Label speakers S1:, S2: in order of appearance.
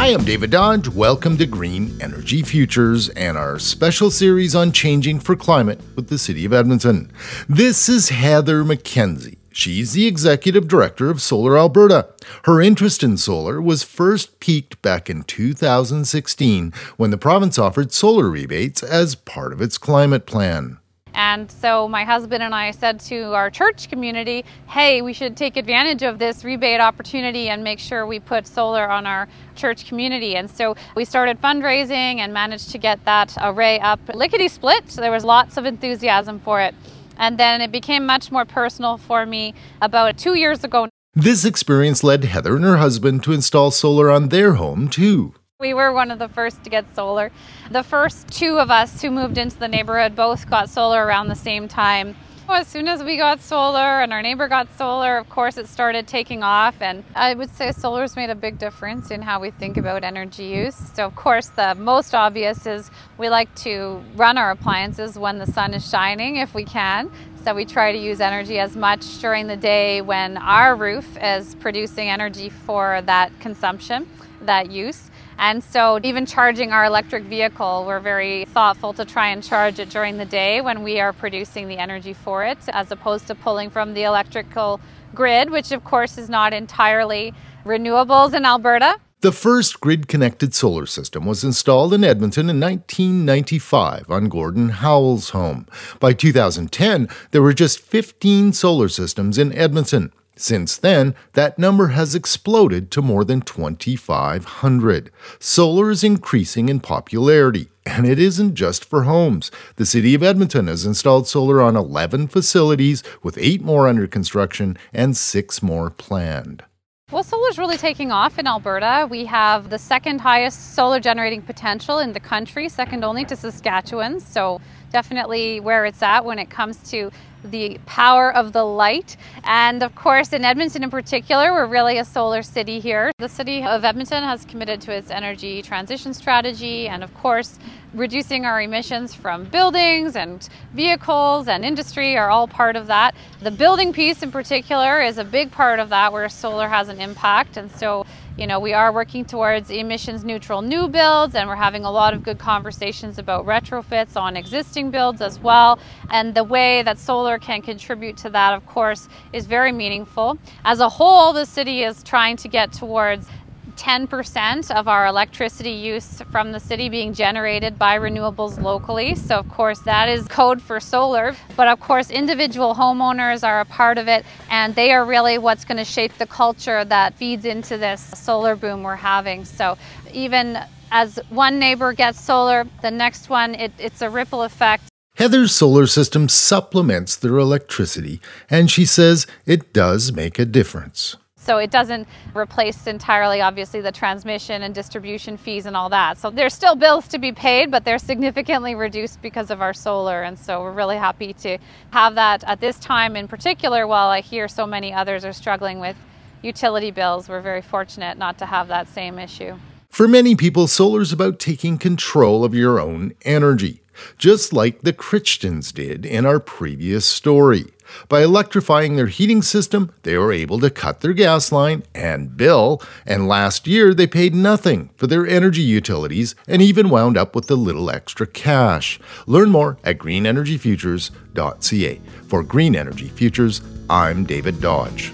S1: Hi, I'm David Dodge. Welcome to Green Energy Futures and our special series on changing for climate with the City of Edmonton. This is Heather McKenzie. She's the executive director of Solar Alberta. Her interest in solar was first peaked back in 2016 when the province offered solar rebates as part of its climate plan.
S2: And so my husband and I said to our church community, hey, we should take advantage of this rebate opportunity and make sure we put solar on our church community. And so we started fundraising and managed to get that array up lickety split. So there was lots of enthusiasm for it. And then it became much more personal for me about two years ago.
S1: This experience led Heather and her husband to install solar on their home too.
S2: We were one of the first to get solar. The first two of us who moved into the neighborhood both got solar around the same time. As soon as we got solar and our neighbor got solar, of course, it started taking off. And I would say solar's made a big difference in how we think about energy use. So, of course, the most obvious is we like to run our appliances when the sun is shining if we can. So, we try to use energy as much during the day when our roof is producing energy for that consumption, that use. And so, even charging our electric vehicle, we're very thoughtful to try and charge it during the day when we are producing the energy for it, as opposed to pulling from the electrical grid, which of course is not entirely renewables in Alberta.
S1: The first grid connected solar system was installed in Edmonton in 1995 on Gordon Howell's home. By 2010, there were just 15 solar systems in Edmonton. Since then, that number has exploded to more than 2,500. Solar is increasing in popularity, and it isn't just for homes. The City of Edmonton has installed solar on 11 facilities, with eight more under construction and six more planned.
S2: Well, solar is really taking off in Alberta. We have the second highest solar generating potential in the country, second only to Saskatchewan. So, definitely where it's at when it comes to the power of the light. And of course, in Edmonton in particular, we're really a solar city here. The city of Edmonton has committed to its energy transition strategy and, of course, reducing our emissions from buildings and vehicles and industry are all part of that. The building piece in particular is a big part of that where solar has an impact. And so you know, we are working towards emissions neutral new builds and we're having a lot of good conversations about retrofits on existing builds as well. And the way that solar can contribute to that, of course, is very meaningful. As a whole, the city is trying to get towards 10% of our electricity use from the city being generated by renewables locally. So, of course, that is code for solar. But, of course, individual homeowners are a part of it, and they are really what's going to shape the culture that feeds into this solar boom we're having. So, even as one neighbor gets solar, the next one, it, it's a ripple effect.
S1: Heather's solar system supplements their electricity, and she says it does make a difference.
S2: So it doesn't replace entirely, obviously, the transmission and distribution fees and all that. So there's still bills to be paid, but they're significantly reduced because of our solar. And so we're really happy to have that at this time in particular, while I hear so many others are struggling with utility bills. We're very fortunate not to have that same issue.
S1: For many people, solar is about taking control of your own energy, just like the Christians did in our previous story. By electrifying their heating system, they were able to cut their gas line and bill, and last year they paid nothing for their energy utilities and even wound up with a little extra cash. Learn more at greenenergyfutures.ca. For Green Energy Futures, I'm David Dodge.